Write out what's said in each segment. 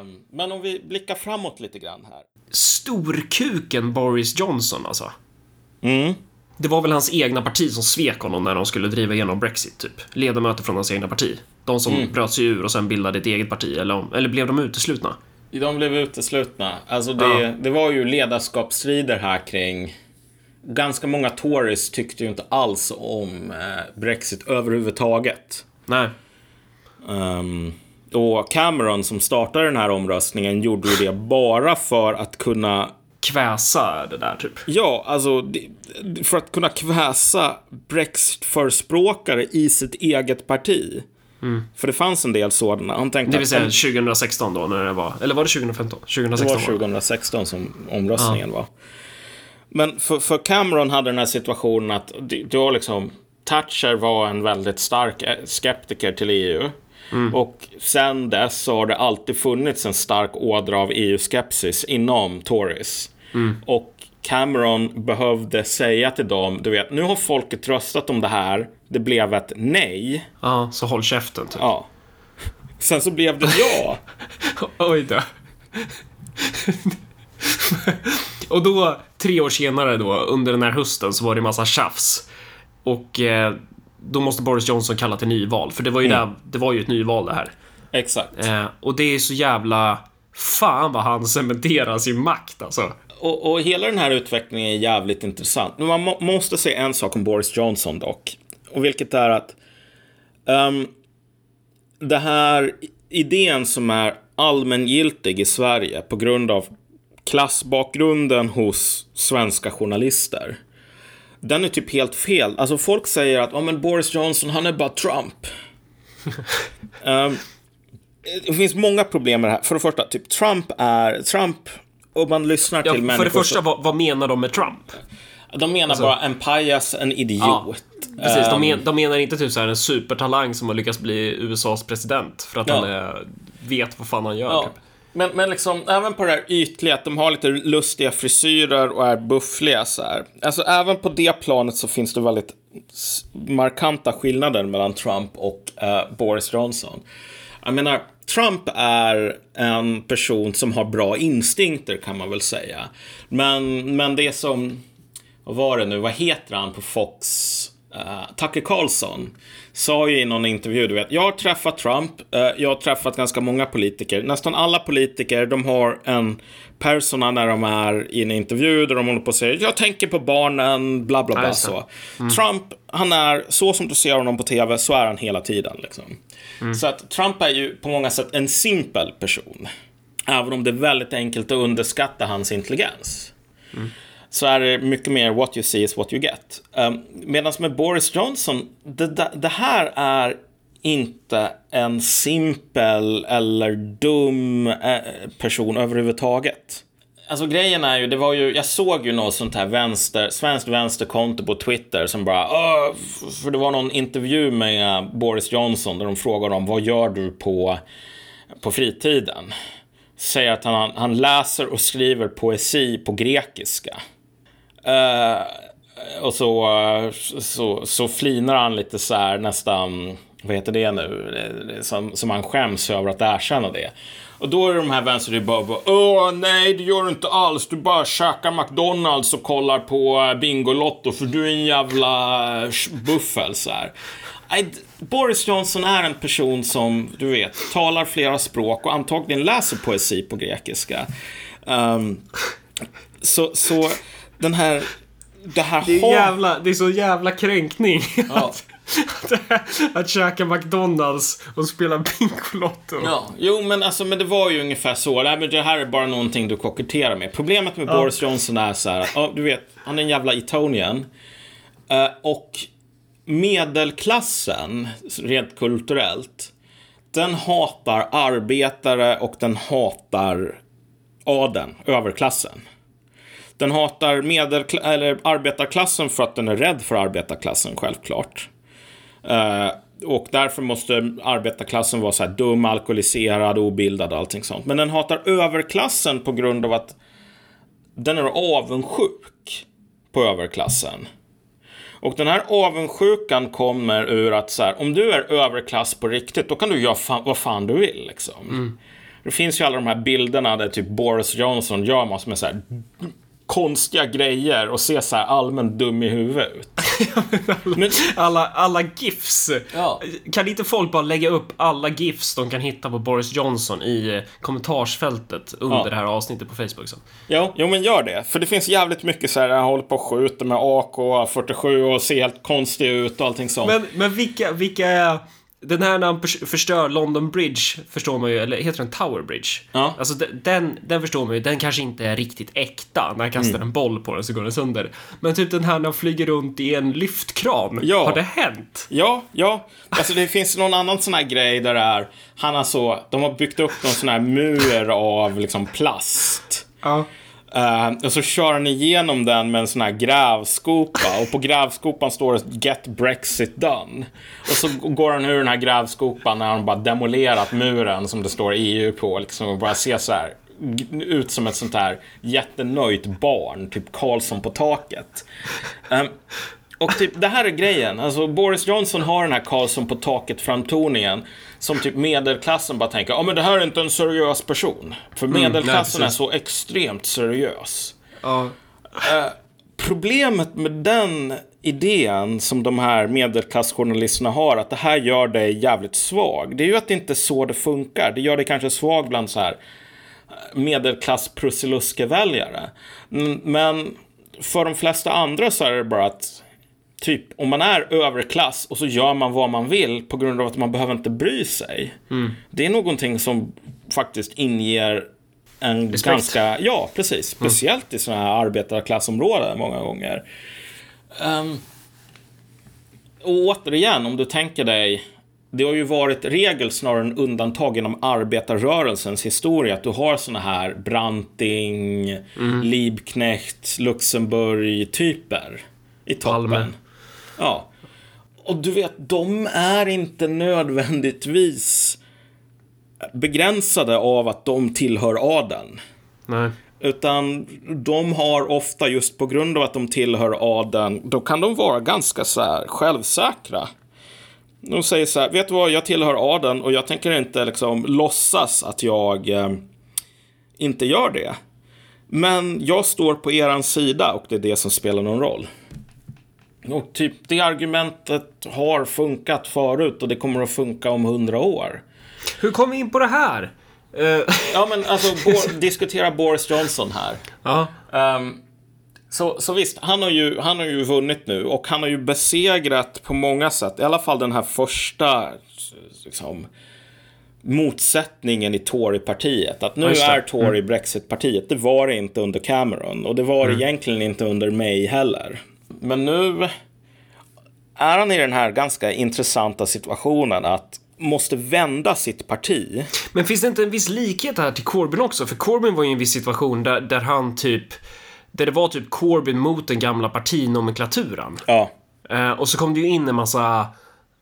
Um, men om vi blickar framåt lite grann här. Storkuken Boris Johnson alltså. Mm. Det var väl hans egna parti som svek honom när de skulle driva igenom Brexit, typ. Ledamöter från hans egna parti. De som Mm. bröt sig ur och sen bildade ett eget parti, eller, eller blev de uteslutna? De blev uteslutna. Alltså det, Ja. det var ju ledarskapsstrider här kring... Ganska många Tories tyckte ju inte alls om eh, Brexit överhuvudtaget. Nej. Um, och Cameron som startade den här omröstningen gjorde ju det bara för att kunna Kväsa det där, typ. Ja, alltså det- för att kunna kväsa Brexit-förespråkare i sitt eget parti. För det fanns en del sådana. Han tänkte Mm. Det vill säga att 2016 då, när det var... Eller var det 2015? det 2016 var 2016 som omröstningen var. Men för, för Cameron hade den här situationen att det, det var liksom Thatcher var en väldigt stark eh, skeptiker till EU. Och sen dess så har det alltid funnits en stark ådra av EU-skepsis inom Tories. Och Cameron behövde säga till dem, du vet, nu har folket röstat om det här, det blev ett nej. Ja, så håll käften, typ. Ja. Sen så blev det ja. Oj då. och då, tre år senare då, under den här hösten, så var det massa tjafs. Och eh, då måste Boris Johnson kalla till nyval, för det var ju, där, det var ju ett nyval det här. Exakt. Eh, och det är så jävla... Fan vad han cementerar sin makt alltså. Och, och hela den här utvecklingen är jävligt intressant. Men man må, måste säga en sak om Boris Johnson dock. Och vilket är att ehm, det här idén som är allmängiltig i Sverige på grund av klassbakgrunden hos svenska journalister. Den är typ helt fel. Alltså folk säger att oh, men Boris Johnson, han är bara Trump. Ehm, det finns många problem med det här. För det första, typ Trump är... Trump, om man lyssnar Ja, till för människor... det första, så- vad, vad menar de med Trump? de menar bara en pajas, en idiot. Ja, Precis, de, Ehm, men, de menar inte typ så här en supertalang som har lyckats bli USAs president för att Ja. han är, vet vad fan han gör. Ja. Typ. Men, men liksom, även på det här ytliga, att de har lite lustiga frisyrer och är buffliga så här. Alltså även på det planet så finns det väldigt markanta skillnader mellan Trump och eh, Boris Johnson. Jag menar, Trump är en person som har bra instinkter kan man väl säga. Men, men det som, vad var det nu, vad heter han på Fox? Uh, Tucker Carlson sa ju i någon intervju, du vet, jag har träffat Trump, eh, jag har träffat ganska många politiker. Nästan alla politiker, de har en persona när de är i en intervju där de håller på att säga, jag tänker på barnen, bla bla bla så. Trump, han är, så som du ser honom på tv, så är han hela tiden liksom. Så att Trump är ju på många sätt en simpel person. Även om det är väldigt enkelt att underskatta hans intelligens så är det mycket mer what you see is what you get. Um, Medan med Boris Johnson, det, det, det här är inte en simpel eller dum eh, person överhuvudtaget. Alltså grejen är ju, det var ju, jag såg ju något sånt här vänster, svenskt vänsterkonto på Twitter som bara, "Åh", för det var någon intervju med eh, Boris Johnson där de frågade om vad gör du på, på fritiden? Säger att han, han läser och skriver poesi på grekiska. Uh, och så, så, så flinar han lite så här nästan, vad heter det nu, eh, som, som han skäms över att erkänna det. Och då är de här vänster bara, bara Åh nej det gör du inte alls, du bara käkar McDonalds och kollar på eh, Bingolotto för du är en jävla buffel så här. Boris Johnson är en person som, du vet, talar flera språk och antagligen läser poesi på grekiska. Um, så, så den här... Det här Det, är jävla, det är så jävla kränkning. Ja. att, att käka McDonalds och spela Bingolotto. Ja, jo men alltså men det var ju ungefär så. Nej, men det här är bara någonting du koketterar med. Problemet med Boris Johnson är så här, ja, du vet, han är en jävla Etonian. Eh, och medelklassen, rent kulturellt, den hatar arbetare och den hatar adeln, överklassen. Den hatar medelkla- eller arbetarklassen för att den är rädd för arbetarklassen, självklart. Eh, och därför måste arbetarklassen vara så här dum, alkoholiserad, obildad och allting sånt. Men den hatar överklassen på grund av att den är avundsjuk på överklassen. Och den här avundsjukan kommer ur att så här, om du är överklass på riktigt, då kan du göra fan, vad fan du vill liksom. Det finns ju alla de här bilderna där typ Boris Johnson gör massor med så här konstiga grejer och ser så här allmänt dum i huvudet ut. Men, alla, alla GIFs. Ja. Kan inte folk bara lägga upp alla GIFs de kan hitta på Boris Johnson i eh, kommentarsfältet under Ja. det här avsnittet på Facebook sen? Jo, jo, men gör det. För det finns jävligt mycket så här, han håller på och skjuter med AK-47 och ser helt konstig ut och allting sånt. Men, men vilka, vilka är... Den här när han förstör London Bridge förstår man ju, eller heter den Tower Bridge? Ja. Alltså de- den, den förstår man ju, den kanske inte är riktigt äkta. När han kastar Mm. en boll på den så går den sönder. Men typ den här när han flyger runt i en lyftkran. Ja. Har det hänt? Ja, ja. Alltså det finns någon annan sån här grej där det är, han har så, de har byggt upp någon sån här mur av liksom plast. Ja. Uh, och så kör han igenom den med en sån här grävskopa och på grävskopan står det Get Brexit Done. Och så går han ur den här grävskopan när han bara demolerat muren som det står EU på liksom, och bara ser så här ut som ett sånt här jättenöjt barn, typ Karlsson på taket. Um, och typ, det här är grejen. Alltså, Boris Johnson har den här Karlsson på taket-framtoningen som typ medelklassen bara tänker, ja men det här är inte en seriös person. För medelklassen nej, är så extremt seriös. ja. Problemet med den idén som de här medelklassjournalisterna har, att det här gör dig jävligt svag, det är ju att det inte är så det funkar. Det gör dig kanske svag bland så här medelklass prussiluskeväljare. Mm, Men för de flesta andra så är det bara att typ om man är överklass och så gör man vad man vill på grund av att man behöver inte bry sig. Det är någonting som faktiskt inger en Respekt. ganska, ja precis, speciellt i sådana här arbetarklassområden många gånger. Ehm, och återigen, om du tänker dig, det har ju varit regel snarare än undantag genom arbetarrörelsens historia att du har såna här Branting, Liebknecht, Luxemburg-typer i toppen. Palme. Ja. Och du vet, de är inte nödvändigtvis begränsade av att de tillhör adeln. Nej. Utan de har ofta, just på grund av att de tillhör adeln, då kan de vara ganska så här självsäkra. De säger så här, vet du vad, jag tillhör adeln och jag tänker inte liksom låtsas att jag eh, inte gör det. Men jag står på eran sida och det är det som spelar någon roll. Och typ det argumentet har funkat förut och det kommer att funka om hundra år. Hur kom vi in på det här? Eh, Ja men alltså, Bo- diskutera Boris Johnson här. ja. Ehm, så, så visst, han har, ju, han har ju vunnit nu och han har ju besegrat på många sätt, i alla fall den här första liksom, motsättningen i Torypartiet. Att nu är Tory Brexit-partiet. Det var det inte under Cameron och det var det egentligen inte under May heller. Men nu är han i den här ganska intressanta situationen att måste vända sitt parti. Men finns det inte en viss likhet här till Corbyn också? För Corbyn var ju i en viss situation där, där han typ... Där det var typ Corbyn mot den gamla partinomenklaturen. Ja, Eh, och så kom det ju in en massa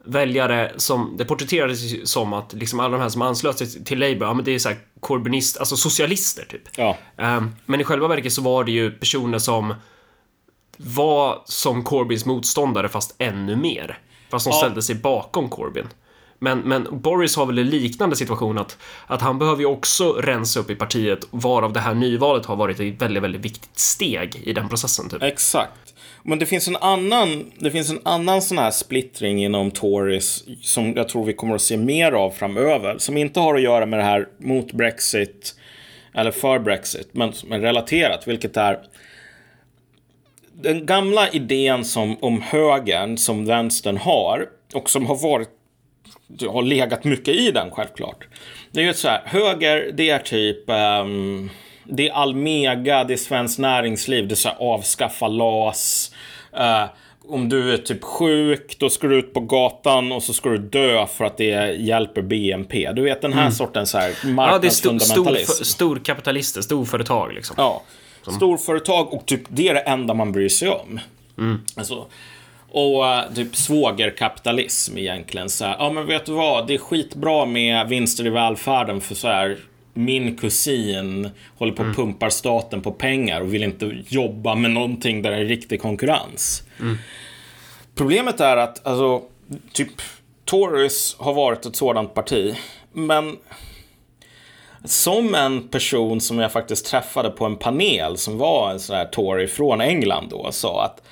väljare som, det porträtterades som att liksom alla de här som anslöt sig till Labour, ja men det är såhär Corbynist, alltså socialister typ. ja, Eh, men i själva verket så var det ju personer som var som Corbyns motståndare fast ännu mer. Fast de Ja. ställde sig bakom Corbyn. Men, men Boris har väl en liknande situation att, att han behöver ju också rensa upp i partiet varav det här nyvalet har varit ett väldigt, väldigt viktigt steg i den processen typ. Exakt. Men det finns en annan, det finns en annan sån här splittring inom Tories som jag tror vi kommer att se mer av framöver. Som inte har att göra med det här mot Brexit eller för Brexit, men som är relaterat, vilket är den gamla idén som, om högern som vänstern har och som har varit det har legat mycket i den självklart. Det är ju så här, höger det är typ ehm, det är Almega, det är Svenskt Näringsliv, det är så här avskaffa LAS. Eh, om du är typ sjuk, då ska du ut på gatan och så ska du dö för att det hjälper BNP. Du vet den här sortens så här Ja, det är stor, stor, marknadsfundamentalism. storkapitalister, storföretag liksom. Ja. Storföretag och typ det är det enda man bryr sig om. Alltså, och eh, typ svågerkapitalism egentligen. Så här, ja men vet du vad, det är skitbra med vinster i välfärden för så här min kusin håller på och pumpar staten på pengar och vill inte jobba med någonting där det är riktig konkurrens. Problemet är att, alltså, typ Tories har varit ett sådant parti, men som en person som jag faktiskt träffade på en panel som var en sån här Tory från England då sa att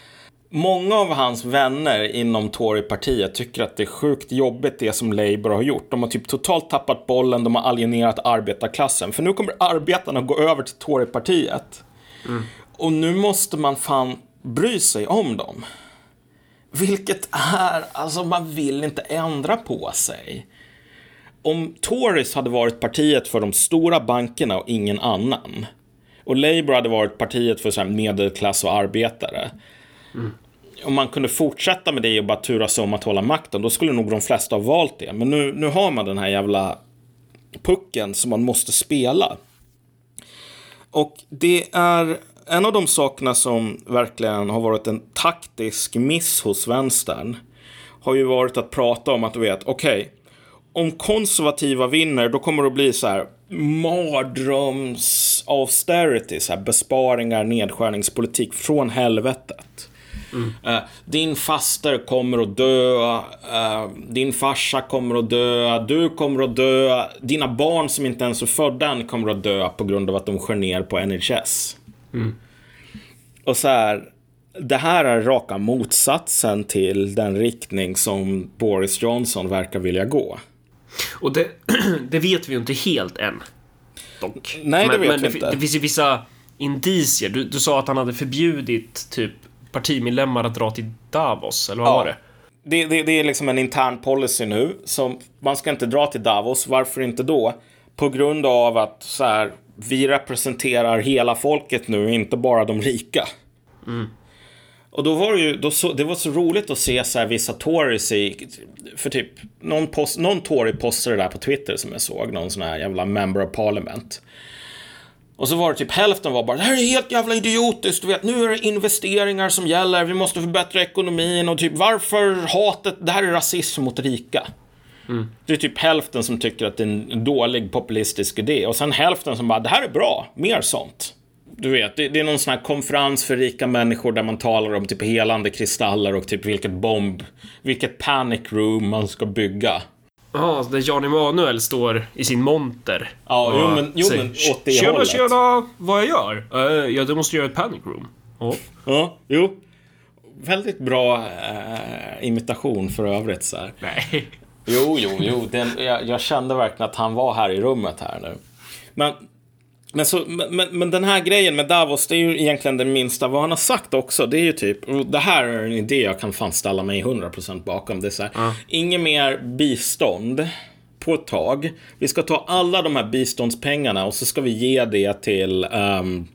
Många av hans vänner inom Torypartiet tycker att det är sjukt jobbigt det som Labour har gjort. De har typ totalt tappat bollen, de har alienerat arbetarklassen. För nu kommer arbetarna gå över till Torypartiet. Mm. Och nu måste man fan bry sig om dem. Vilket är, alltså man vill inte ändra på sig. Om Tories hade varit partiet för de stora bankerna och ingen annan. Och Labour hade varit partiet för så medelklass och arbetare. Mm om man kunde fortsätta med det och bara turas om att hålla makten, då skulle nog de flesta ha valt det. Men nu, nu har man den här jävla pucken som man måste spela. Och det är en av de sakerna som verkligen har varit en taktisk miss hos vänstern. Har ju varit att prata om att du vet, okej, okay, om konservativa vinner, då kommer det att bli så här mardröms austerity, så här besparingar, nedskärningspolitik från helvetet. Mm. Uh, din faster kommer att dö. Uh, din farsa kommer att dö. Du kommer att dö. Dina barn som inte ens är födda än kommer att dö på grund av att de skär ner på NHS. Mm. Och så här. Det här är raka motsatsen till den riktning som Boris Johnson verkar vilja gå. Och det, det vet vi ju inte helt än. Dock. Nej, det vet men vi inte. Det finns ju vissa indicier. Du, du sa att han hade förbjudit typ partimedlemmar att dra till Davos, eller vad ja. var det? Det, det? det är liksom en intern policy nu. Som, man ska inte dra till Davos. Varför inte då? På grund av att så här, vi representerar hela folket nu, inte bara de rika. Mm. Och då var det ju, då så, det var så roligt att se så här vissa Tories i, för typ, någon, post, någon Tory postade det där på Twitter som jag såg, någon sån här jävla member of parliament. Och så var det typ hälften var bara det här är helt jävla idiotiskt, du vet nu är det investeringar som gäller, vi måste förbättra ekonomin och typ varför hatet, det här är rasism mot rika. Mm. Det är typ hälften som tycker att det är en dålig populistisk idé och sen hälften som bara det här är bra, mer sånt. Du vet, det, det är någon sån här konferens för rika människor där man talar om typ helande kristaller och typ vilket bomb, vilket panic room man ska bygga. Ja, där Jan Emanuel står i sin monter. Ja, jo men, jo, men åt det tjena, hållet. Tjena, tjena, vad jag gör? Uh, ja, du måste göra ett panic room. Oh. Ja, jo. Väldigt bra uh, imitation för övrigt så här. Nej. Jo, jo, jo. Den, jag, jag, kände verkligen att han var här i rummet här nu. Men men, så, men, men den här grejen med Davos, det är ju egentligen det minsta vad han har sagt också. Det är ju typ, det här är en idé jag kan fan ställa mig 100% bakom. Det är så här, mm. inget mer bistånd på ett tag. Vi ska ta alla de här biståndspengarna och så ska vi ge det till um,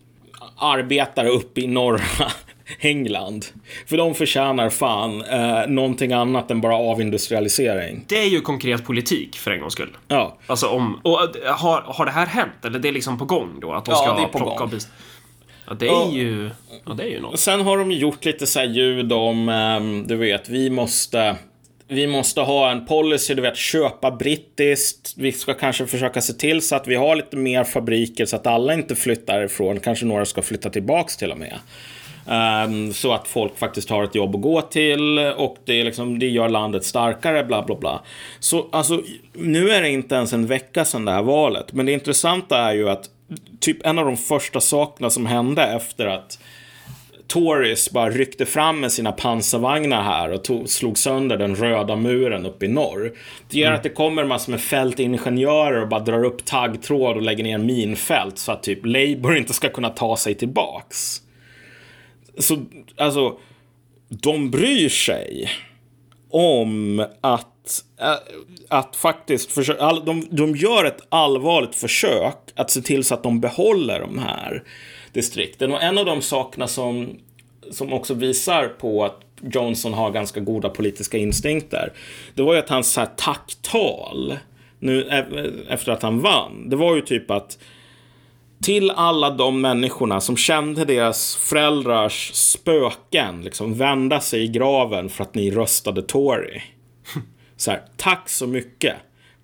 arbetare uppe i norra England. För de förtjänar fan eh, någonting annat än bara avindustrialisering. Det är ju konkret politik för en gångs skull. Ja. Alltså om, och eh, har, har det här hänt? Eller det är liksom på gång då? Att de ska ja, det är på plocka gång. Ja, det är ju, ja, det är ju något. Sen har de gjort lite så här ljud om, um, du vet, vi måste vi måste ha en policy, du vet, köpa brittiskt. Vi ska kanske försöka se till så att vi har lite mer fabriker så att alla inte flyttar ifrån. Kanske några ska flytta tillbaks till och med. Um, så att folk faktiskt har ett jobb att gå till och det, är liksom, det gör landet starkare, bla bla bla. Så alltså, nu är det inte ens en vecka sedan det här valet. Men det intressanta är ju att typ en av de första sakerna som hände efter att Tories bara ryckte fram med sina pansarvagnar här och tog, slog sönder den röda muren uppe i norr. Det gör mm. att det kommer massor med fältingenjörer och bara drar upp taggtråd och lägger ner minfält så att typ Labour inte ska kunna ta sig tillbaks. Så, alltså, de bryr sig om att, eh, att faktiskt försöka, de, de gör ett allvarligt försök att se till så att de behåller de här distrikten. Och en av de sakerna som, som också visar på att Johnson har ganska goda politiska instinkter, det var ju att hans så här tacktal nu eh, efter att han vann, det var ju typ att till alla de människorna som kände deras föräldrars spöken liksom vända sig i graven för att ni röstade Tory. Så här, tack så mycket.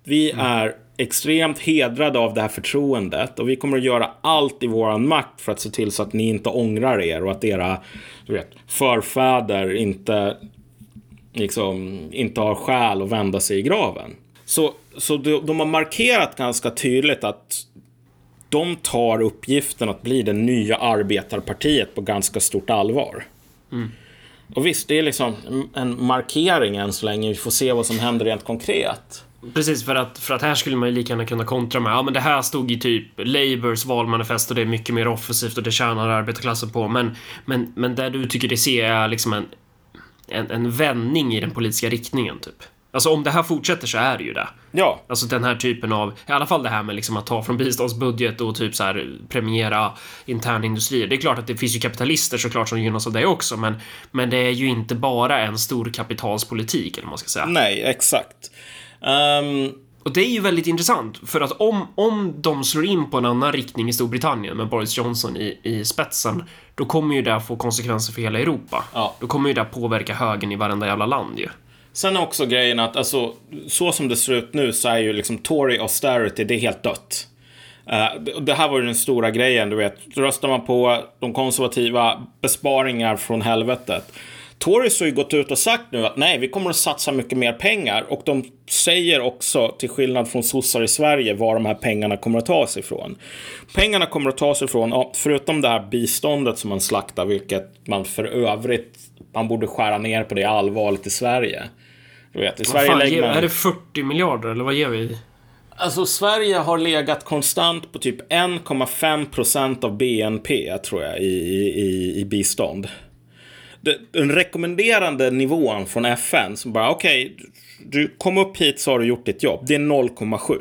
Vi mm. är extremt hedrade av det här förtroendet och vi kommer att göra allt i våran makt för att se till så att ni inte ångrar er och att era du vet, förfäder inte, liksom, inte har skäl att vända sig i graven. Så, så de, de har markerat ganska tydligt att de tar uppgiften att bli det nya arbetarpartiet på ganska stort allvar. Mm. Och visst, det är liksom en markering än så länge. Vi får se vad som händer rent konkret. Precis, för att, för att här skulle man ju lika gärna kunna kontra med, ja men det här stod i typ Labours valmanifest och det är mycket mer offensivt och det tjänar arbetarklassen på. Men, men, men där du tycker det ser är liksom en, en, en vändning i den politiska riktningen, typ. Alltså om det här fortsätter så är det ju det. Ja. Alltså den här typen av, i alla fall det här med liksom att ta från biståndsbudget och typ så här premiera interna industrier. Det är klart att det finns ju kapitalister såklart som gynnas av det också, men, men det är ju inte bara en stor kapitalspolitik eller vad man ska säga. Nej, exakt. Um... Och det är ju väldigt intressant, för att om, om de slår in på en annan riktning i Storbritannien med Boris Johnson i, i spetsen, då kommer ju det få konsekvenser för hela Europa. Ja. Då kommer ju det påverka högern i varenda jävla land ju. Sen är också grejen att alltså, så som det ser ut nu så är ju liksom Tory austerity, det är helt dött. Uh, det här var ju den stora grejen, du vet. Röstar man på de konservativa besparingar från helvetet. Tories har ju gått ut och sagt nu att nej, vi kommer att satsa mycket mer pengar. Och de säger också, till skillnad från sossar i Sverige, var de här pengarna kommer att tas ifrån. Pengarna kommer att tas ifrån, ja, förutom det här biståndet som man slaktar, vilket man för övrigt, man borde skära ner på det allvarligt i Sverige. Du vet, i Sverige fan, lägger man... Är det 40 miljarder eller vad ger vi? Alltså Sverige har legat konstant på typ 1,5 procent av BNP tror jag i, i, i bistånd. Den rekommenderande nivån från FN som bara okej, okay, du kom upp hit så har du gjort ditt jobb. Det är 0,7.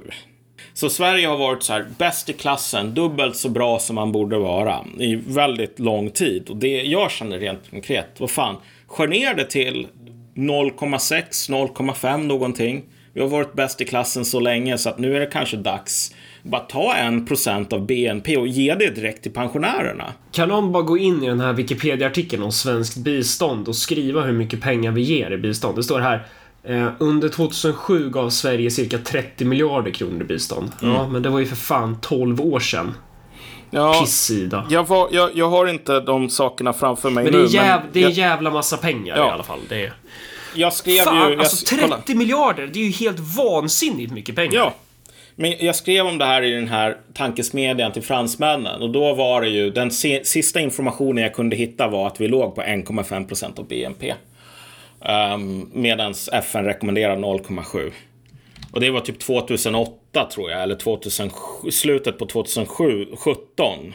Så Sverige har varit så här bäst i klassen, dubbelt så bra som man borde vara i väldigt lång tid. Och det jag känner rent konkret, vad fan, skär ner det till 0,6, 0,5 någonting. Vi har varit bäst i klassen så länge så att nu är det kanske dags bara ta en procent av BNP och ge det direkt till pensionärerna. Kan någon bara gå in i den här Wikipedia-artikeln om svenskt bistånd och skriva hur mycket pengar vi ger i bistånd? Det står här under 2007 gav Sverige cirka 30 miljarder kronor i bistånd. Mm. Ja, men det var ju för fan 12 år sedan. Ja, Pissida. Jag, var, jag, jag har inte de sakerna framför mig men nu. Det är, jäv, men det är jag, jävla massa pengar ja. i alla fall. Det är... Jag skrev Fan, ju... Alltså 30 kolla. miljarder! Det är ju helt vansinnigt mycket pengar. Ja. Men jag skrev om det här i den här tankesmedjan till fransmännen och då var det ju den sista informationen jag kunde hitta var att vi låg på 1,5 procent av BNP. Um, ehm, Medan FN rekommenderar 0,7. Och det var typ 2008 tror jag, eller 2007, slutet på 2017.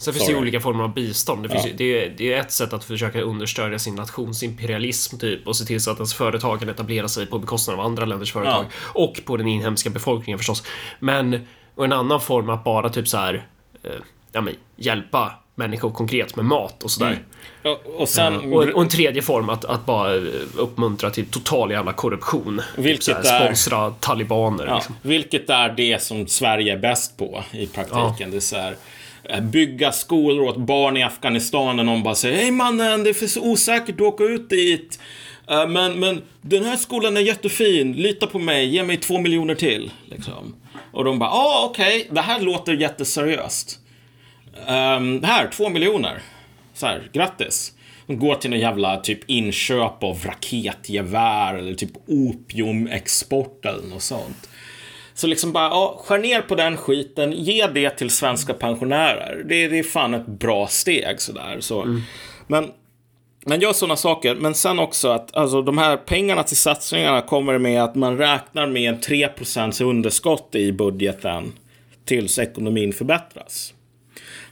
Sen finns det ju olika former av bistånd. Det, finns ja. ju, det, är, det är ett sätt att försöka understödja sin nations imperialism typ och se till så att ens företag kan etablera sig på bekostnad av andra länders företag. Ja. Och på den inhemska befolkningen förstås. Men, och en annan form att bara typ så här, eh, ja men hjälpa människor konkret med mat och sådär. Mm. Och, och, sen, uh, och, och, en tredje form att, att bara uppmuntra till total jävla korruption. Vilket typ såhär, sponsra talibaner. Ja, liksom. Vilket är det som Sverige är bäst på i praktiken. Ja. Det är så här, Eh, bygga skolor åt barn i Afghanistan när någon bara säger Hej mannen, det är för så osäkert att åka ut dit. Eh, men, men den här skolan är jättefin, lita på mig, ge mig två miljoner till. Liksom. Och de bara, ja ah, okej, okay. det här låter jätteseriöst. Um, här, två miljoner. Så här, grattis. De går till någon jävla typ inköp av raketgevär eller typ opiumexport eller något sånt. Så liksom bara, ja, skär ner på den skiten, ge det till svenska pensionärer. Det, det är fan ett bra steg sådär. Så. Mm. Men, men gör sådana saker. Men sen också att alltså, de här pengarna till satsningarna kommer med att man räknar med en 3% underskott i budgeten tills ekonomin förbättras.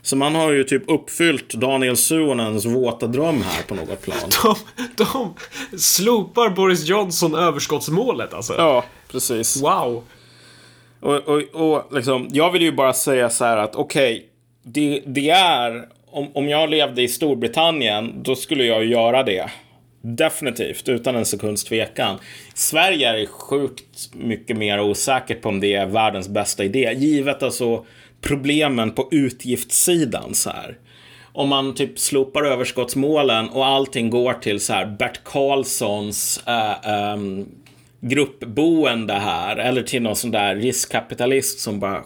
Så man har ju typ uppfyllt Daniel Suonens våta dröm här på något plan. De, de slopar Boris Johnson överskottsmålet alltså? Ja, precis. Wow. Och, och, och liksom, jag vill ju bara säga så här att okej, okay, det, det, är, om, om jag levde i Storbritannien, då skulle jag göra det. Definitivt, utan en sekunds tvekan. Sverige är sjukt mycket mer osäkert på om det är världens bästa idé, givet alltså problemen på utgiftssidan så här. Om man typ slopar överskottsmålen och allting går till så här Bert Karlssons äh, ähm, gruppboende här. Eller till någon sån där riskkapitalist som bara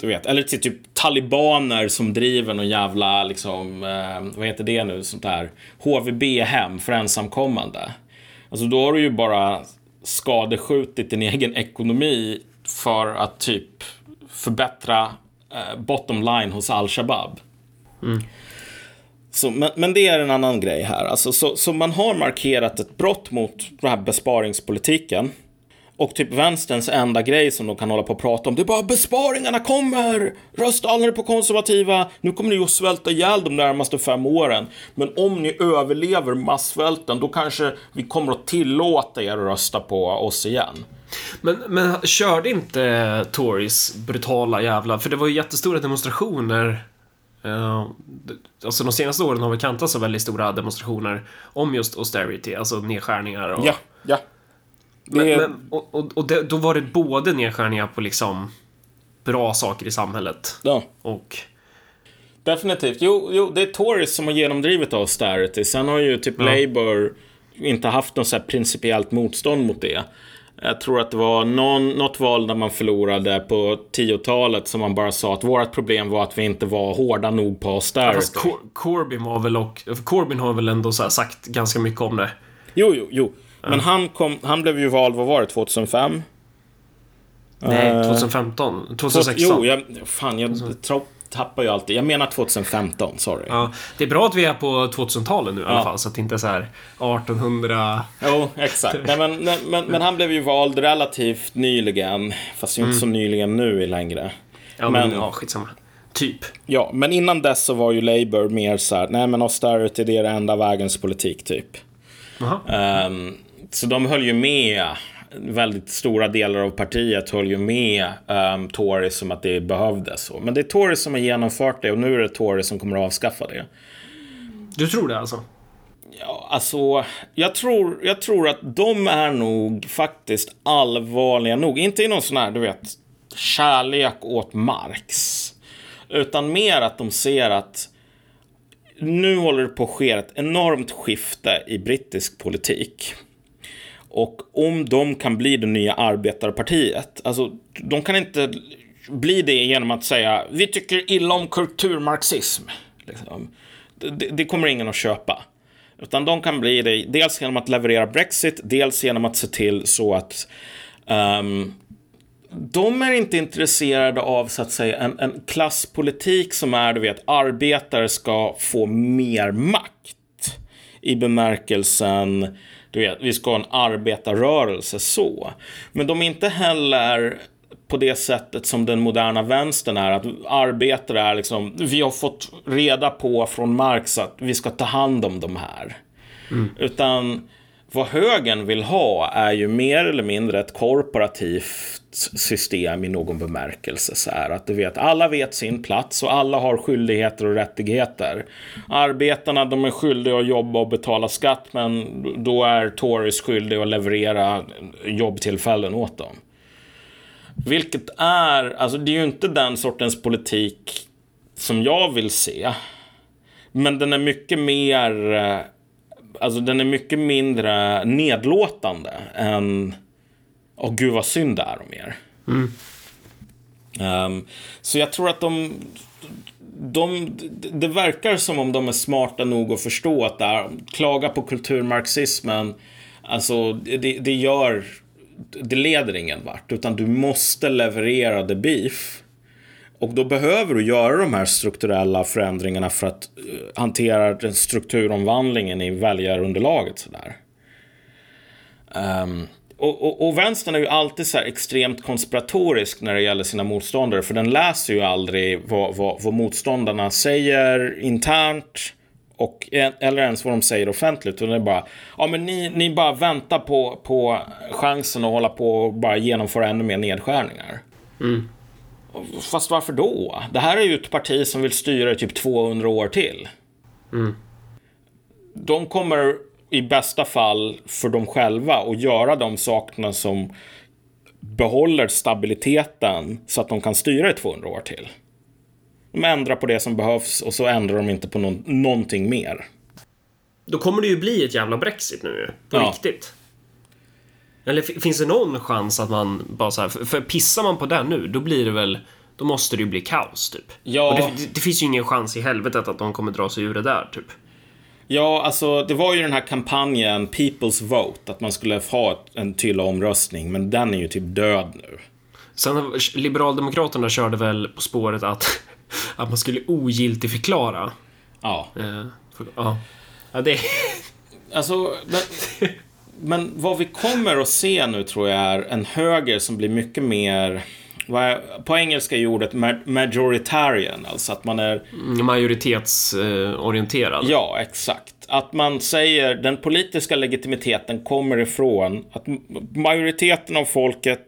du vet, eller till typ talibaner som driver någon jävla, liksom, eh, vad heter det nu, sånt där HVB-hem för ensamkommande. Alltså då har du ju bara skadeskjutit din egen ekonomi för att typ förbättra Eh, bottom line hos al-Shabab. Mm. Så, men, men, det är en annan grej här. Alltså, så, så man har markerat ett brott mot den här besparingspolitiken. Och typ vänsterns enda grej som de kan hålla på och prata om, det är bara besparingarna kommer! Rösta aldrig på konservativa, nu kommer ni att svälta ihjäl de närmaste fem åren. Men om ni överlever massvälten, då kanske vi kommer att tillåta er att rösta på oss igen. Men, men körde inte Tories brutala jävla, för det var ju jättestora demonstrationer Uh, alltså de senaste åren har vi kantats av väldigt stora demonstrationer om just austerity, alltså nedskärningar och... Ja, ja. Men, men, och, och, och det, då var det både nedskärningar på liksom bra saker i samhället ja. och... Definitivt. Jo, jo, det är Tories som har genomdrivit austerity. Sen har ju typ ja. Labour inte haft något så principiellt motstånd mot det. Jag tror att det var någon, något val där man förlorade på 10-talet som man bara sa att vårt problem var att vi inte var hårda nog på austerity. Ja, fast Cor Corbyn var väl och, Corbyn har väl ändå sagt ganska mycket om det. Jo, jo, jo. Men han, kom, han blev ju vald, vad var det, 2005? Nej, 2015. 2016. Jo, jag, fan, jag tappar ju alltid. Jag menar 2015, sorry. Ja, det är bra att vi är på 2000-talet nu i alla fall, så att det inte är så här 1800... Jo, exakt. nej, men, nej, men, men, han blev ju vald relativt nyligen, fast inte mm. så nyligen nu längre. Ja, men, men ja, skitsamma. Typ. Ja, men innan dess så var ju Labour mer så här, nej men austerity det är det enda vägens politik typ. Um, så de höll ju med väldigt stora delar av partiet höll ju med um, Tories som att det behövdes. Men det är Tories som har genomfört det och nu är det Tories som kommer att avskaffa det. Du tror det alltså? Ja, alltså, jag tror, jag tror att de är nog faktiskt allvarliga nog. Inte i någon sån här, du vet, kärlek åt Marx. Utan mer att de ser att nu håller det på att ske ett enormt skifte i brittisk politik. Och om de kan bli det nya arbetarpartiet, alltså de kan inte bli det genom att säga vi tycker illa om kulturmarxism. Liksom. Det, det, kommer ingen att köpa. Utan de kan bli det dels genom att leverera Brexit, dels genom att se till så att um, de är inte intresserade av så att säga en, en klasspolitik som är, du vet, arbetare ska få mer makt. I bemärkelsen du vet, vi ska ha en arbetarrörelse så. Men de är inte heller på det sättet som den moderna vänstern är. Att arbetare är liksom, vi har fått reda på från Marx att vi ska ta hand om de här. Mm. Utan vad högern vill ha är ju mer eller mindre ett korporativt system i någon bemärkelse. Så här, att du vet, alla vet sin plats och alla har skyldigheter och rättigheter. Arbetarna de är skyldiga att jobba och betala skatt men då är Tories skyldiga att leverera jobbtillfällen åt dem. Vilket är, alltså det är ju inte den sortens politik som jag vill se. Men den är mycket mer eh, alltså den är mycket mindre nedlåtande än Åh gud vad synd det är om er. Mm. Um, så jag tror att de, de, det verkar som om de är smarta nog att förstå att det är, klaga på kulturmarxismen, alltså det, det gör, det leder ingen vart, utan du måste leverera the beef. Och då behöver du göra de här strukturella förändringarna för att uh, hantera den strukturomvandlingen i väljarunderlaget. Sådär. Um, och, och, och vänstern är ju alltid så extremt konspiratorisk när det gäller sina motståndare. För den läser ju aldrig vad, vad, vad motståndarna säger internt. Och, eller ens vad de säger offentligt. Utan det är bara, ja men ni, ni bara väntar på, på chansen att hålla på och bara genomföra ännu mer nedskärningar. Mm. Fast varför då? Det här är ju ett parti som vill styra i typ 200 år till. Mm. De kommer i bästa fall för dem själva och göra de sakerna som behåller stabiliteten så att de kan styra i 200 år till. De ändrar på det som behövs och så ändrar de inte på någon, någonting mer. Då kommer det ju bli ett jävla Brexit nu, på ja. riktigt. Eller finns det någon chans att man bara så här, för pissar man på den nu, då blir det väl, då måste det ju bli kaos typ. Ja. Det, det, det, finns ju ingen chans i helvetet att de kommer dra sig ur det där typ. Ja, alltså det var ju den här kampanjen People's Vote, att man skulle ha en tydlig omröstning, men den är ju typ död nu. Sen Liberaldemokraterna körde väl på spåret att, att man skulle ogiltigförklara. Ja. Eh, för, ja. ja, det... Alltså, men, men vad vi kommer att se nu tror jag är en höger som blir mycket mer på engelska är ordet majoritarian, alltså att man är... Majoritetsorienterad. Ja, exakt. Att man säger den politiska legitimiteten kommer ifrån att majoriteten av folket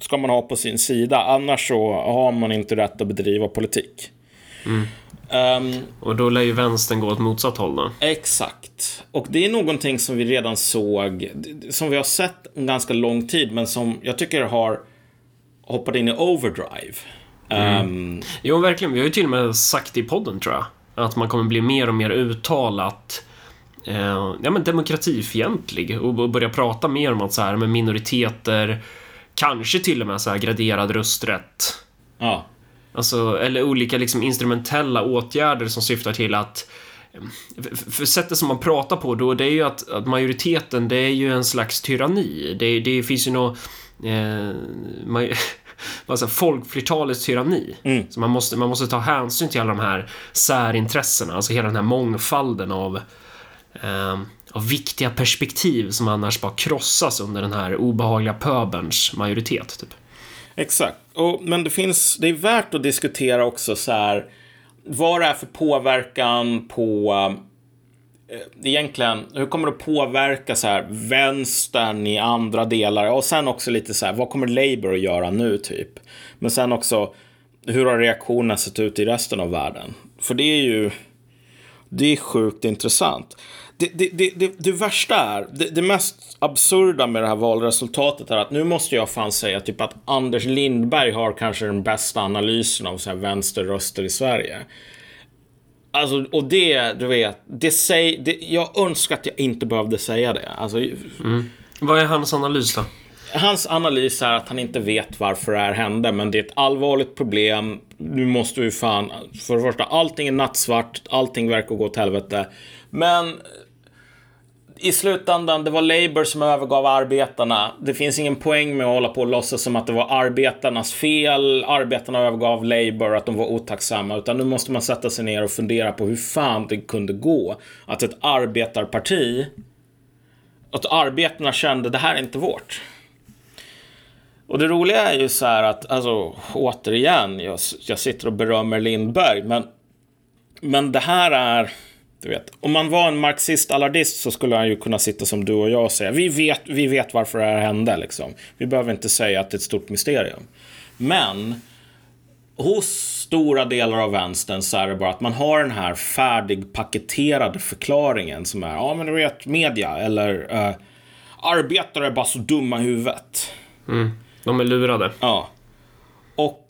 ska man ha på sin sida, annars så har man inte rätt att bedriva politik. Mm. Um, och då lär ju vänstern gå åt motsatt håll då? Exakt. Och det är någonting som vi redan såg, som vi har sett en ganska lång tid, men som jag tycker har hoppat in i overdrive. Mm. Um, jo, verkligen. Vi har ju till och med sagt i podden, tror jag, att man kommer bli mer och mer uttalat eh, ja, men demokratifientlig och börja prata mer om att så här med minoriteter, kanske till och med så här graderad rösträtt. Ja. Alltså, eller olika liksom instrumentella åtgärder som syftar till att för sättet som man pratar på då, det är ju att, att majoriteten, det är ju en slags tyranni. Det, det finns ju något... Eh, alltså folkflertalets tyranni. Mm. Så man måste, man måste ta hänsyn till alla de här särintressena, alltså hela den här mångfalden av, eh, av viktiga perspektiv som annars bara krossas under den här obehagliga pöberns majoritet. Typ. Exakt. Och, men det finns, det är värt att diskutera också så här, vad det är för påverkan på Eh, egentligen, hur kommer det att påverka så här vänstern i andra delar? Och sen också lite så här, vad kommer Labour att göra nu typ? Men sen också, hur har reaktionerna sett ut i resten av världen? För det är ju, det är sjukt intressant det, det, det, det, värsta är, det, det mest absurda med det här valresultatet är att nu måste jag fan säga typ att Anders Lindberg har kanske den bästa analysen av så här vänsterröster i Sverige. Alltså, och det, du vet, det säger, det, jag önskar att jag inte behövde säga det. Alltså, mm. Vad är hans analys då? Hans analys är att han inte vet varför det här hände, men det är ett allvarligt problem. Nu måste vi fan, för det första, allting är nattsvart, allting verkar gå åt helvete. Men i slutändan, det var Labour som övergav arbetarna. Det finns ingen poäng med att hålla på och låtsas som att det var arbetarnas fel. Arbetarna övergav Labour, att de var otacksamma. Utan nu måste man sätta sig ner och fundera på hur fan det kunde gå. Att ett arbetarparti, att arbetarna kände det här är inte vårt. Och det roliga är ju så här att, alltså återigen, jag, jag sitter och berömmer Lindberg, men, men det här är du vet, om man var en marxist-allardist så skulle han ju kunna sitta som du och jag och säga vi vet, vi vet varför det här hände. Liksom. Vi behöver inte säga att det är ett stort mysterium. Men hos stora delar av vänstern så är det bara att man har den här färdigpaketerade förklaringen som är, ja men du vet, media eller uh, arbetare är bara så dumma i huvudet. Mm. De är lurade. Ja. Och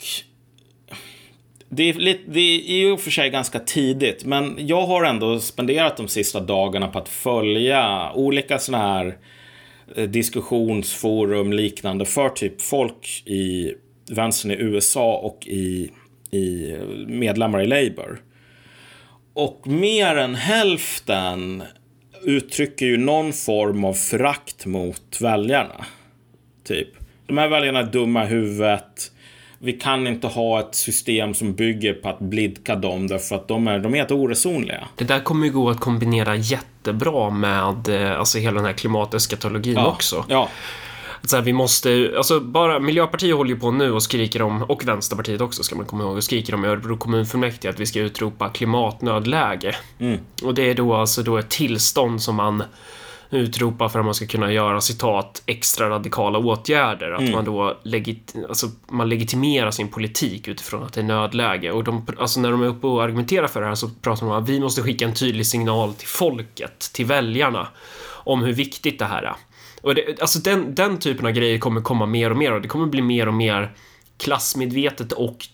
det är, lite, det är i och för sig ganska tidigt, men jag har ändå spenderat de sista dagarna på att följa olika sådana här eh, diskussionsforum liknande för typ folk i vänstern i USA och i, i eh, medlemmar i Labour. Och mer än hälften uttrycker ju någon form av förakt mot väljarna. Typ. De här väljarna är dumma i huvudet vi kan inte ha ett system som bygger på att blidka dem därför att de är, de är helt oresonliga. Det där kommer ju gå att kombinera jättebra med eh, alltså hela den här klimateskatologin ja. också. Ja. Så här, vi måste, alltså bara Miljöpartiet håller ju på nu och skriker om, och Vänsterpartiet också ska man komma ihåg, och skriker om i Örebro kommunfullmäktige att vi ska utropa klimatnödläge. Mm. Och det är då alltså då ett tillstånd som man utropa för att man ska kunna göra citat extra radikala åtgärder. Att mm. man då legit, alltså, man legitimerar sin politik utifrån att det är nödläge. Och de, alltså, när de är uppe och argumenterar för det här så pratar de om att vi måste skicka en tydlig signal till folket, till väljarna, om hur viktigt det här är. Och det, alltså den, den typen av grejer kommer komma mer och mer och det kommer bli mer och mer klassmedvetet och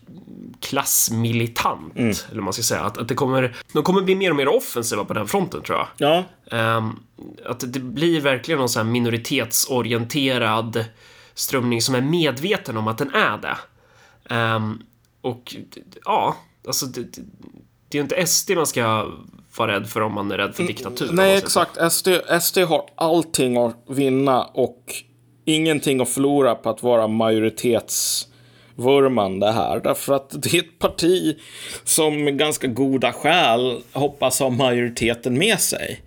klassmilitant. Mm. Eller man ska säga. Att, att det kommer, de kommer bli mer och mer offensiva på den fronten tror jag. Ja. Um, att det blir verkligen någon sån här minoritetsorienterad strömning som är medveten om att den är det. Um, och ja, alltså det, det är inte SD man ska vara rädd för om man är rädd för diktatur. Nej, exakt. SD, SD har allting att vinna och ingenting att förlora på att vara vurmande här. Därför att det är ett parti som med ganska goda skäl hoppas ha majoriteten med sig.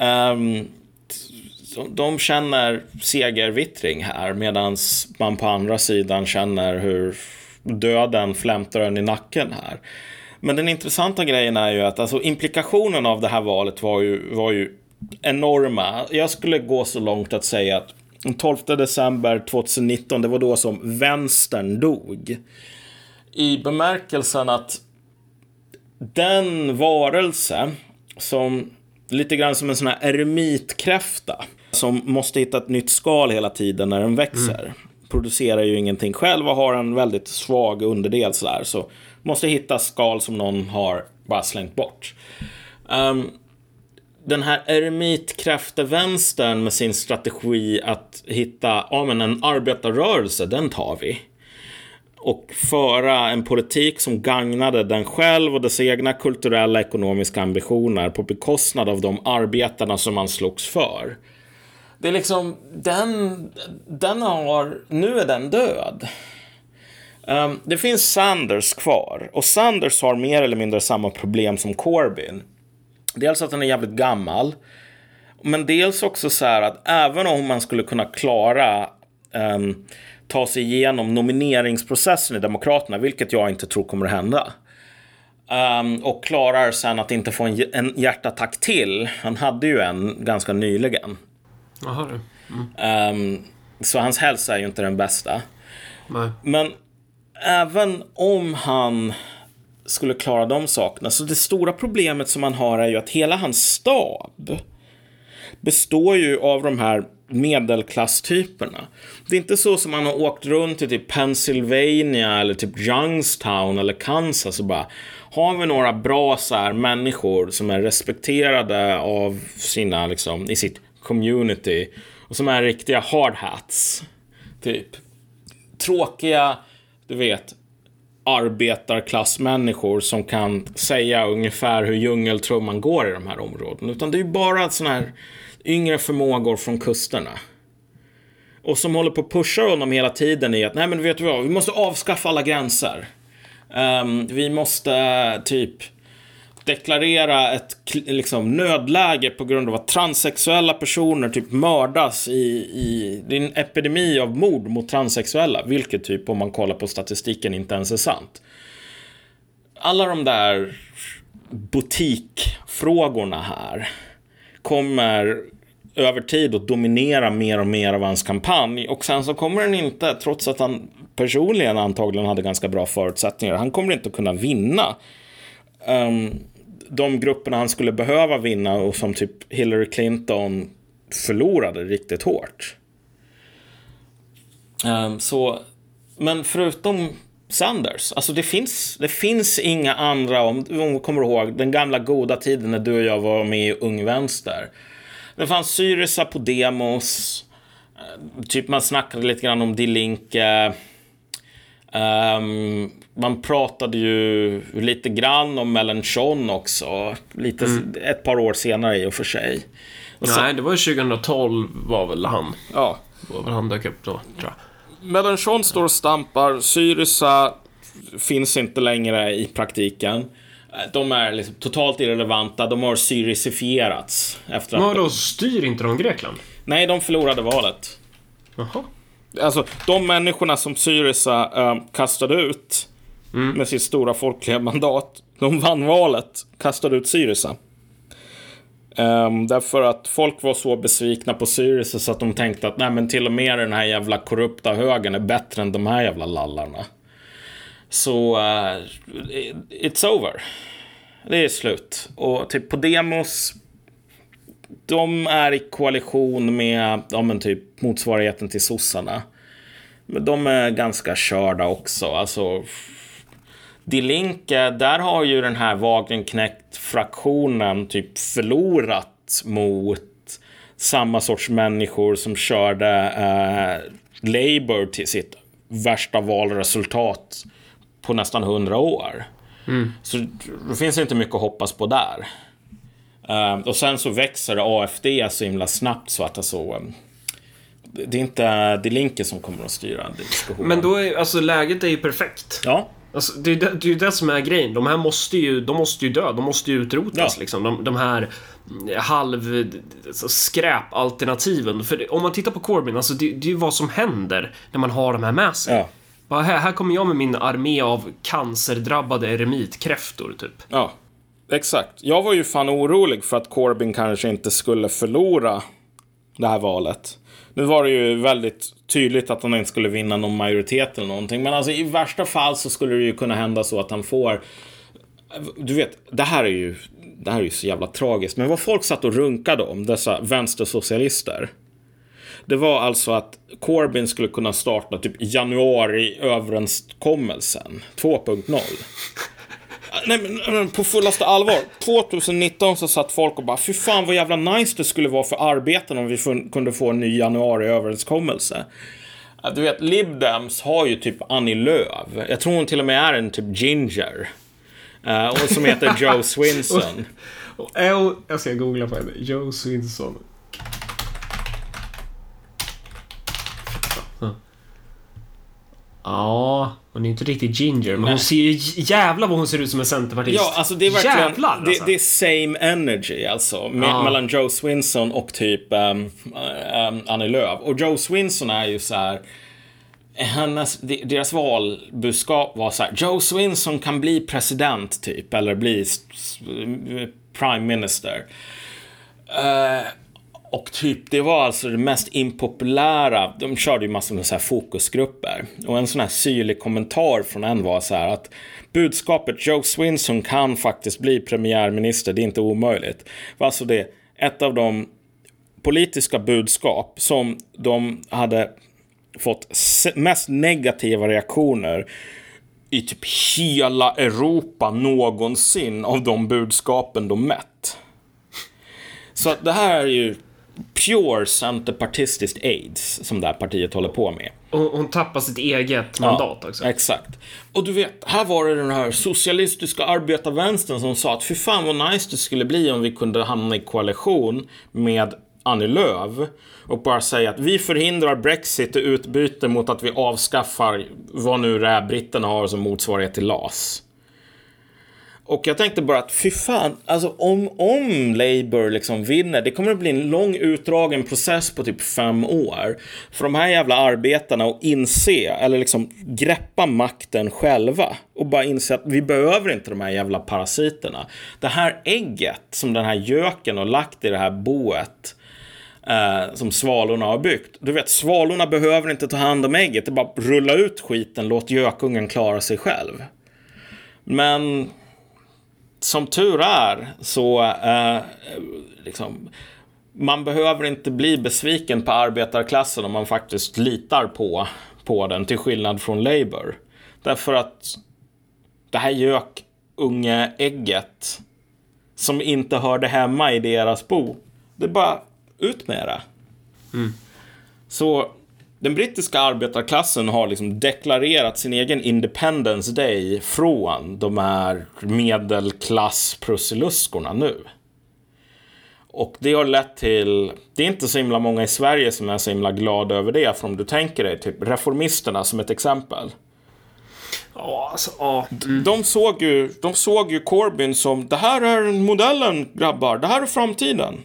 Um, de känner segervittring här medan man på andra sidan känner hur döden flämtar en i nacken här. Men den intressanta grejen är ju att alltså, implikationen av det här valet var ju, var ju enorma. Jag skulle gå så långt att säga att den 12 december 2019, det var då som vänstern dog. I bemärkelsen att den varelse som lite grann som en sån här eremitkräfta som måste hitta ett nytt skal hela tiden när den växer. Mm. Producerar ju ingenting själv och har en väldigt svag underdel sådär. Så måste hitta skal som någon har bara slängt bort. Um, den här eremitkräftevänstern med sin strategi att hitta ja, men en arbetarrörelse, den tar vi. Och föra en politik som gagnade den själv och dess egna kulturella ekonomiska ambitioner på bekostnad av de arbetarna som man slogs för. Det är liksom, den, den har, nu är den död. Um, det finns Sanders kvar och Sanders har mer eller mindre samma problem som Corbyn. Dels att han är jävligt gammal, men dels också så här att även om man skulle kunna klara um, ta sig igenom nomineringsprocessen i Demokraterna, vilket jag inte tror kommer att hända. Um, och klarar sen att inte få en, en hjärtattack till. Han hade ju en ganska nyligen. Jaha du. Mm. Um, så hans hälsa är ju inte den bästa. Nej. Men även om han skulle klara de sakerna, så det stora problemet som han har är ju att hela hans stab består ju av de här medelklasstyperna. Det är inte så som man har åkt runt i typ Pennsylvania eller typ Youngstown eller Kansas och bara har vi några bra så här, människor som är respekterade av sina, liksom, i sitt community och som är riktiga hard hats. Typ tråkiga, du vet, arbetarklassmänniskor som kan säga ungefär hur djungeltrumman går i de här områdena. Utan det är ju bara sådana här yngre förmågor från kusterna. Och som håller på att pusha honom hela tiden i att, nej men vet du vad, vi måste avskaffa alla gränser. Um, vi måste eh, typ deklarera ett liksom, nödläge på grund av att transsexuella personer typ mördas i, i det är en epidemi av mord mot transsexuella, vilket typ om man kollar på statistiken inte ens är sant. Alla de där butikfrågorna här kommer över tid att dominera mer och mer av hans kampanj. Och sen så kommer den inte, trots att han personligen antagligen hade ganska bra förutsättningar, han kommer inte att kunna vinna um, de grupperna han skulle behöva vinna och som typ Hillary Clinton förlorade riktigt hårt. Um, så, men förutom Sanders. Alltså det finns, det finns inga andra, om du kommer ihåg den gamla goda tiden när du och jag var med i Ung Vänster. Det fanns Syriza på demos. Ehm, typ man snackade lite grann om Dilinke. Um, ehm, man pratade ju lite grann om Mélenchon också. Lite, mm. Ett par år senare i och för sig. Och Nej, det var ju 2012 var väl han. Ja. Var väl han dök upp då, tror jag. Mélenchon står och stampar. Syriza finns inte längre i praktiken. De är liksom totalt irrelevanta. De har syrisifierats. Efter att... Men då styr inte de Grekland? Nej, de förlorade valet. Jaha. Alltså, de människorna som Syriza äh, kastade ut mm. med sitt stora folkliga mandat, de vann valet, kastade ut Syriza. Um, därför att folk var så besvikna på Syriza så att de tänkte att nej men till och med den här jävla korrupta högen är bättre än de här jävla lallarna. Så uh, it's over. Det är slut. Och typ på demos. De är i koalition med ja, men typ motsvarigheten till sossarna. Men de är ganska körda också. Alltså. Die Linke, där har ju den här Wagenknecht-fraktionen typ förlorat mot samma sorts människor som körde eh, Labour till sitt värsta valresultat på nästan hundra år. Mm. Så det finns inte mycket att hoppas på där. Uh, och sen så växer AFD så himla snabbt så att alltså, um, det är inte det Linke som kommer att styra diskussionen. Men då är alltså läget är ju perfekt. Ja. Alltså, det, är det, det är ju det som är grejen. De här måste ju, de måste ju dö. De måste ju utrotas Ja. liksom. De, de här halv alltså, skräpalternativen. För om man tittar på Corbyn, alltså det, det är ju vad som händer när man har de här med sig. Ja. Bara här, här kommer jag med min armé av cancerdrabbade eremitkräftor, typ. Ja, exakt. Jag var ju fan orolig för att Corbyn kanske inte skulle förlora det här valet. Nu var det ju väldigt tydligt att han inte skulle vinna någon majoritet eller någonting. Men alltså i värsta fall så skulle det ju kunna hända så att han får... Du vet, det här är ju, det här är ju så jävla tragiskt. Men vad folk satt och runkade om, dessa vänstersocialister. Det var alltså att Corbyn skulle kunna starta typ januariöverenskommelsen 2.0. Nej men, på fullaste allvar. 2019 så satt folk och bara fy fan vad jävla nice det skulle vara för arbetarna om vi kunde få en ny januariöverenskommelse. Ja, Du vet, Libdems har ju typ Annie Lööf. Jag tror hon till och med är en typ ginger. Eh, och som heter Joe Swinson. Och, och, jag ska googla på henne. Joe Swinson. Ja, hon är inte riktigt ginger, men hon ser ju jävla vad hon ser ut som en centerpartist. Ja, alltså det är verkligen... Jävlar, det, alltså. det är same energy alltså. Med, Ja. Mellan Joe Swinson och typ um, um, Annie Lööf. Och Joe Swinson är ju så här... Hennes, de- deras valbudskap var så här. Joe Swinson kan bli president typ. Eller bli prime minister. Eh, och typ, det var alltså det mest impopulära. De körde ju massor med så här fokusgrupper. Och en sån här syrlig kommentar från en var så här att budskapet Joe Swinson kan faktiskt bli premiärminister, det är inte omöjligt. Var alltså det ett av de politiska budskap som de hade fått mest negativa reaktioner i typ hela Europa någonsin av de budskapen de mätt. Så det här är ju pure centerpartistiskt aids som det här partiet håller på med. Och hon tappar sitt eget mandat också. Exakt. Och du vet, här var det den här socialistiska arbetarvänstern som sa att fy fan vad nice det skulle bli om vi kunde hamna i koalition med Annie Lööf och bara säga att vi förhindrar Brexit i utbyte mot att vi avskaffar vad nu det är britterna har som motsvarighet till LAS. Och jag tänkte bara att fy fan, alltså om, om Labour liksom vinner, det kommer att bli en lång utdragen process på typ fem år. För de här jävla arbetarna att inse, eller liksom greppa makten själva. Och bara inse att vi behöver inte de här jävla parasiterna. Det här ägget som den här göken har lagt i det här boet. Eh, som svalorna har byggt. Du vet, svalorna behöver inte ta hand om ägget. Det är bara rulla ut skiten, låt gökungen klara sig själv. Men som tur är så eh, liksom, man behöver inte bli besviken på arbetarklassen om man faktiskt litar på, på den till skillnad från Labour. Därför att det här gökungeägget som inte hörde hemma i deras bo, det är bara ut med det. Så den brittiska arbetarklassen har liksom deklarerat sin egen Independence Day från de här medelklass-prussiluskorna nu. Och det har lett till, det är inte så himla många i Sverige som är så himla glada över det, för om du tänker dig typ reformisterna som ett exempel. Ja, alltså, ja. Mm. De såg ju, de såg ju Corbyn som, det här är modellen grabbar, det här är framtiden.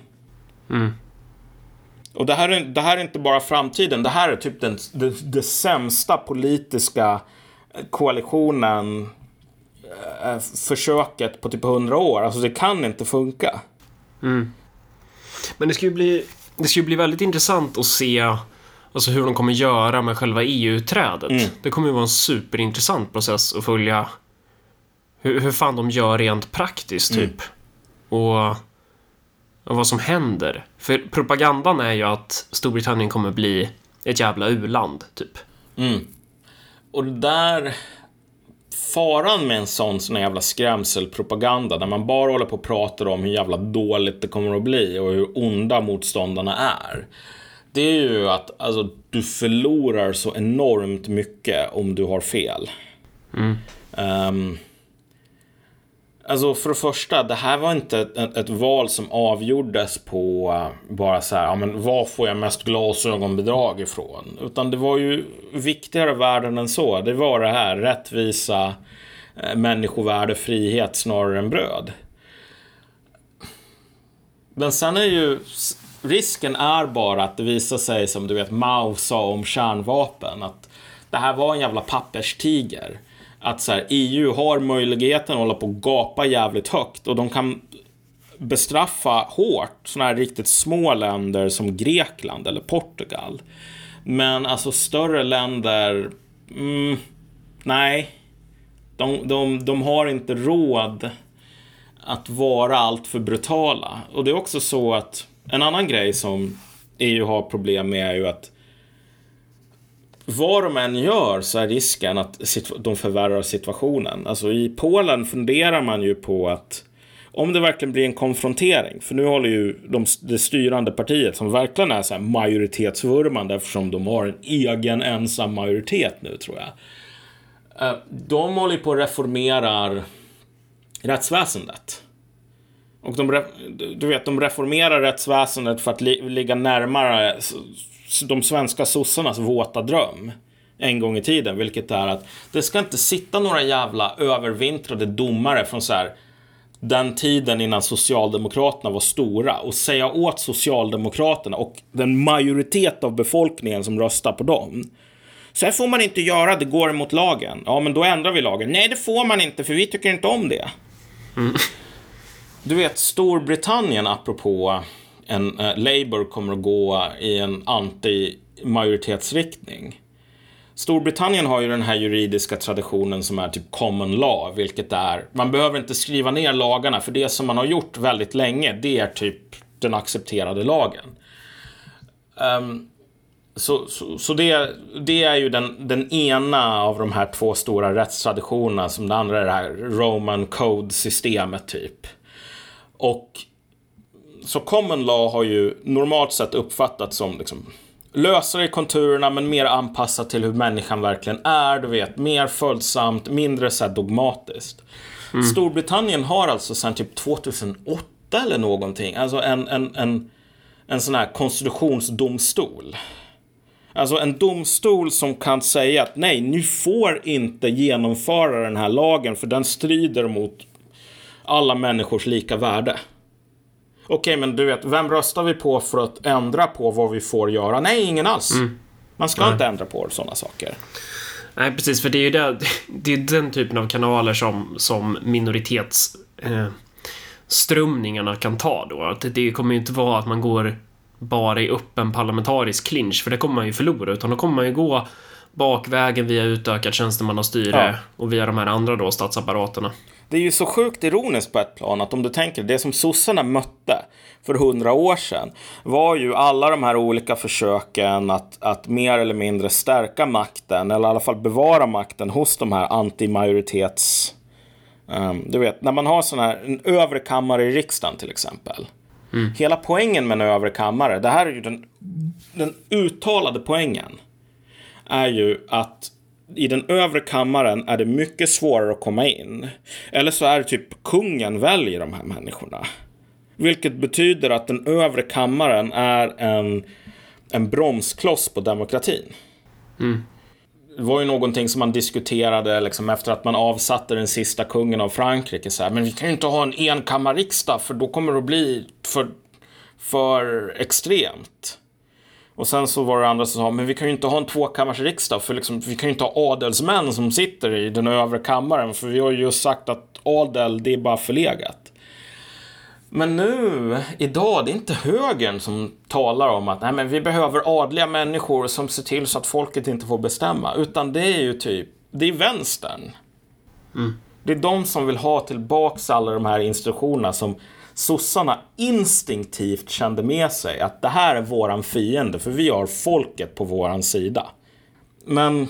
Och det här, är, det här är inte bara framtiden, det här är typ den, det, det sämsta politiska koalitionen, eh, försöket på typ 100 år. Alltså det kan inte funka. Men det ska ju bli, det ska bli väldigt intressant att se alltså, hur de kommer göra med själva EU-trädet. Mm. Det kommer ju vara en superintressant process att följa hur, hur fan de gör rent praktiskt, Mm. typ. Och, och vad som händer. För propagandan är ju att Storbritannien kommer bli ett jävla u-land, typ. Och det där faran med en sån sån jävla skrämselpropaganda där man bara håller på och pratar om hur jävla dåligt det kommer att bli och hur onda motståndarna är. Det är ju att alltså, du förlorar så enormt mycket om du har fel. Ehm, Alltså för det första, det här var inte ett, ett val som avgjordes på eh, bara så här, ja men var får jag mest glasögonbidrag ifrån? Utan det var ju viktigare värden än så. Det var det här, rättvisa, eh, människovärde, frihet snarare än bröd. Men sen är ju risken är bara att det visar sig som du vet Mao sa om kärnvapen. Att det här var en jävla papperstiger. Att så här, EU har möjligheten att hålla på och gapa jävligt högt och de kan bestraffa hårt sådana här riktigt små länder som Grekland eller Portugal. Men alltså större länder, mm, nej. De, de, de har inte råd att vara alltför brutala. Och det är också så att en annan grej som EU har problem med är ju att vad de än gör så är risken att de förvärrar situationen. Alltså i Polen funderar man ju på att om det verkligen blir en konfrontering, för nu håller ju de, det styrande partiet som verkligen är så här majoritetsvurmande eftersom de har en egen ensam majoritet nu tror jag. Eh, de håller på att reformera rättsväsendet. Och de, du vet, de reformerar rättsväsendet för att li, ligga närmare de svenska sossarnas våta dröm en gång i tiden, vilket är att det ska inte sitta några jävla övervintrade domare från så här den tiden innan Socialdemokraterna var stora och säga åt Socialdemokraterna och den majoritet av befolkningen som röstar på dem. Så här får man inte göra, det går emot lagen. Ja, men då ändrar vi lagen. Nej, det får man inte, för vi tycker inte om det. Mm. Du vet, Storbritannien, apropå en uh, Labour kommer att gå i en anti-majoritetsriktning. Storbritannien har ju den här juridiska traditionen som är typ common law, vilket är, man behöver inte skriva ner lagarna, för det som man har gjort väldigt länge, det är typ den accepterade lagen. Um, så, så, så, det, det är ju den, den ena av de här två stora rättstraditionerna, som det andra är det här Roman Code-systemet typ. Och så common law har ju normalt sett uppfattats som liksom, lösare i konturerna men mer anpassat till hur människan verkligen är. Du vet, mer följsamt, mindre så dogmatiskt. Mm. Storbritannien har alltså sedan typ 2008 eller någonting, alltså en, en, en, en sån här konstitutionsdomstol. Alltså en domstol som kan säga att nej, ni får inte genomföra den här lagen för den strider mot alla människors lika värde. Okej, okay, men du vet, vem röstar vi på för att ändra på vad vi får göra? Nej, ingen alls. Mm. Man ska Nej. inte ändra på sådana saker. Nej, precis, för det är ju det, det är den typen av kanaler som, som minoritetsströmningarna eh, kan ta då. Att det kommer ju inte vara att man går bara i öppen parlamentarisk clinch, för det kommer man ju förlora, utan då kommer man ju gå bakvägen via utökat tjänstemannastyre ja. och via de här andra då statsapparaterna. Det är ju så sjukt ironiskt på ett plan att om du tänker det som sossarna mötte för hundra år sedan var ju alla de här olika försöken att, att mer eller mindre stärka makten eller i alla fall bevara makten hos de här antimajoritets... Um, du vet, när man har sån här, en övre kammare i riksdagen till exempel. Mm. Hela poängen med en övre kammare, det här är ju den, den uttalade poängen, är ju att i den övre kammaren är det mycket svårare att komma in. Eller så är det typ kungen väljer de här människorna. Vilket betyder att den övre kammaren är en, en bromskloss på demokratin. Mm. Det var ju någonting som man diskuterade liksom, efter att man avsatte den sista kungen av Frankrike. Så här, men vi kan ju inte ha en enkammarriksdag för då kommer det att bli för, för extremt. Och sen så var det andra som sa, men vi kan ju inte ha en tvåkammarsriksdag för liksom, vi kan ju inte ha adelsmän som sitter i den övre kammaren för vi har ju just sagt att adel, det är bara förlegat. Men nu, idag, det är inte högern som talar om att nej, men vi behöver adliga människor som ser till så att folket inte får bestämma. Utan det är ju typ, det är vänstern. Mm. Det är de som vill ha tillbaks alla de här instruktionerna som sossarna instinktivt kände med sig att det här är våran fiende, för vi har folket på våran sida. Men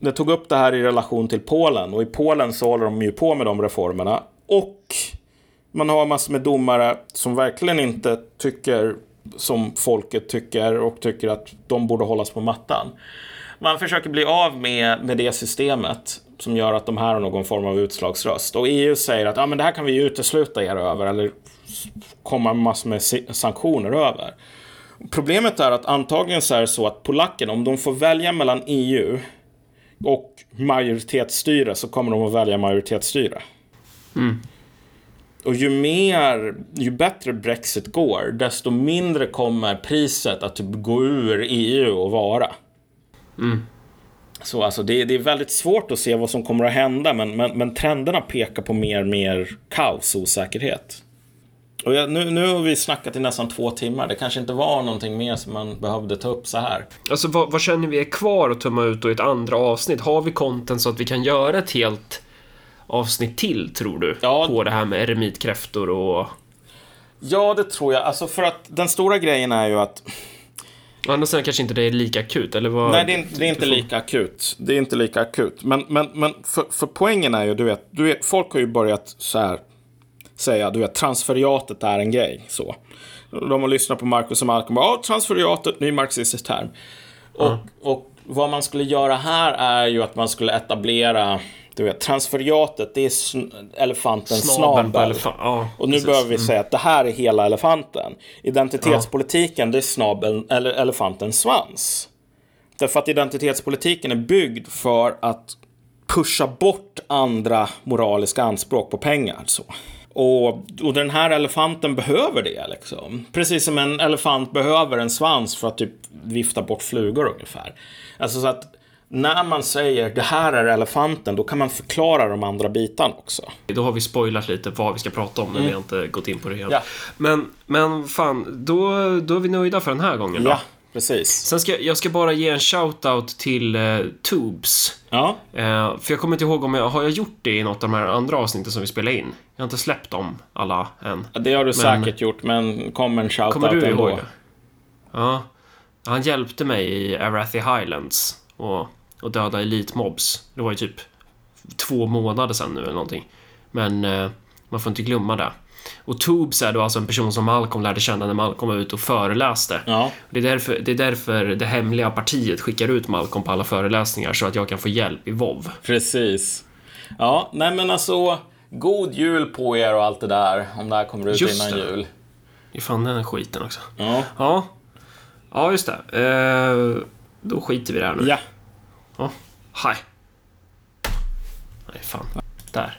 det tog upp det här i relation till Polen och i Polen så håller de ju på med de reformerna. Och man har massor med domare som verkligen inte tycker som folket tycker och tycker att de borde hållas på mattan man försöker bli av med, med det systemet som gör att de här har någon form av utslagsröst. Och EU säger att ah, men det här kan vi utesluta er över eller komma massor med sanktioner över. Problemet är att antagligen så är det så att polackerna, om de får välja mellan EU och majoritetsstyre så kommer de att välja majoritetsstyre. Mm. Och ju mer, ju bättre Brexit går, desto mindre kommer priset att typ gå ur EU att vara. Mm. Så alltså det, det, är väldigt svårt att se vad som kommer att hända, men, men, men trenderna pekar på mer och mer kaos och osäkerhet. Och jag, nu, nu har vi snackat i nästan två timmar. Det kanske inte var någonting mer som man behövde ta upp så här. Alltså vad, vad känner vi är kvar att tumma ut då i ett andra avsnitt? Har vi content så att vi kan göra ett helt avsnitt till, tror du? Ja. På det här med eremitkräftor och... Ja, det tror jag. Alltså för att den stora grejen är ju att... Å andra sidan kanske inte det är lika akut, eller vad? Nej, det är, det är inte lika akut. Det är inte lika akut. Men, men, men för, för poängen är ju, du vet, du vet, folk har ju börjat så här säga, du vet, transferiatet är en grej. Så. De har lyssnat på Marcus och Malcolm och ja, transferiatet, ny marxistisk term. Och, mm. och vad man skulle göra här är ju att man skulle etablera du vet, transferiatet, det är elefantens snabel. Elefant. Ja, och nu precis. behöver vi mm. säga att det här är hela elefanten. Identitetspolitiken, ja. det är snabeln, eller elefantens svans. Därför att identitetspolitiken är byggd för att pusha bort andra moraliska anspråk på pengar. Så. Och, och den här elefanten behöver det liksom. Precis som en elefant behöver en svans för att typ vifta bort flugor ungefär. Alltså så att när man säger det här är elefanten, då kan man förklara de andra bitarna också. Då har vi spoilat lite vad vi ska prata om, men mm. vi har inte gått in på det helt. Ja. Men, men fan, då, då är vi nöjda för den här gången då. Ja, precis. Sen ska jag ska bara ge en shout-out till uh, Tubes. Ja. Uh, för jag kommer inte ihåg om jag har jag gjort det i något av de här andra avsnitten som vi spelade in. Jag har inte släppt dem alla än. Det har du men, säkert gjort, men kom en shout-out. Kommer du ihåg det? Ja. Han hjälpte mig i Arathi Highlands. Och och döda elitmobs. Det var ju typ två månader sedan nu eller någonting. Men eh, man får inte glömma det. Och Tubes är då alltså en person som Malcolm lärde känna när Malcolm var ute och föreläste. Ja. Det, är därför, det är därför det hemliga partiet skickar ut Malcolm på alla föreläsningar så att jag kan få hjälp i WoW. Precis. Ja, nej men alltså, god jul på er och allt det där, om det här kommer ut just innan det. jul. Det är fan den skiten också. Ja. Ja, ja just det. Eh, då skiter vi i det här nu. Ja. Ja, hej. Nej, fan. Där.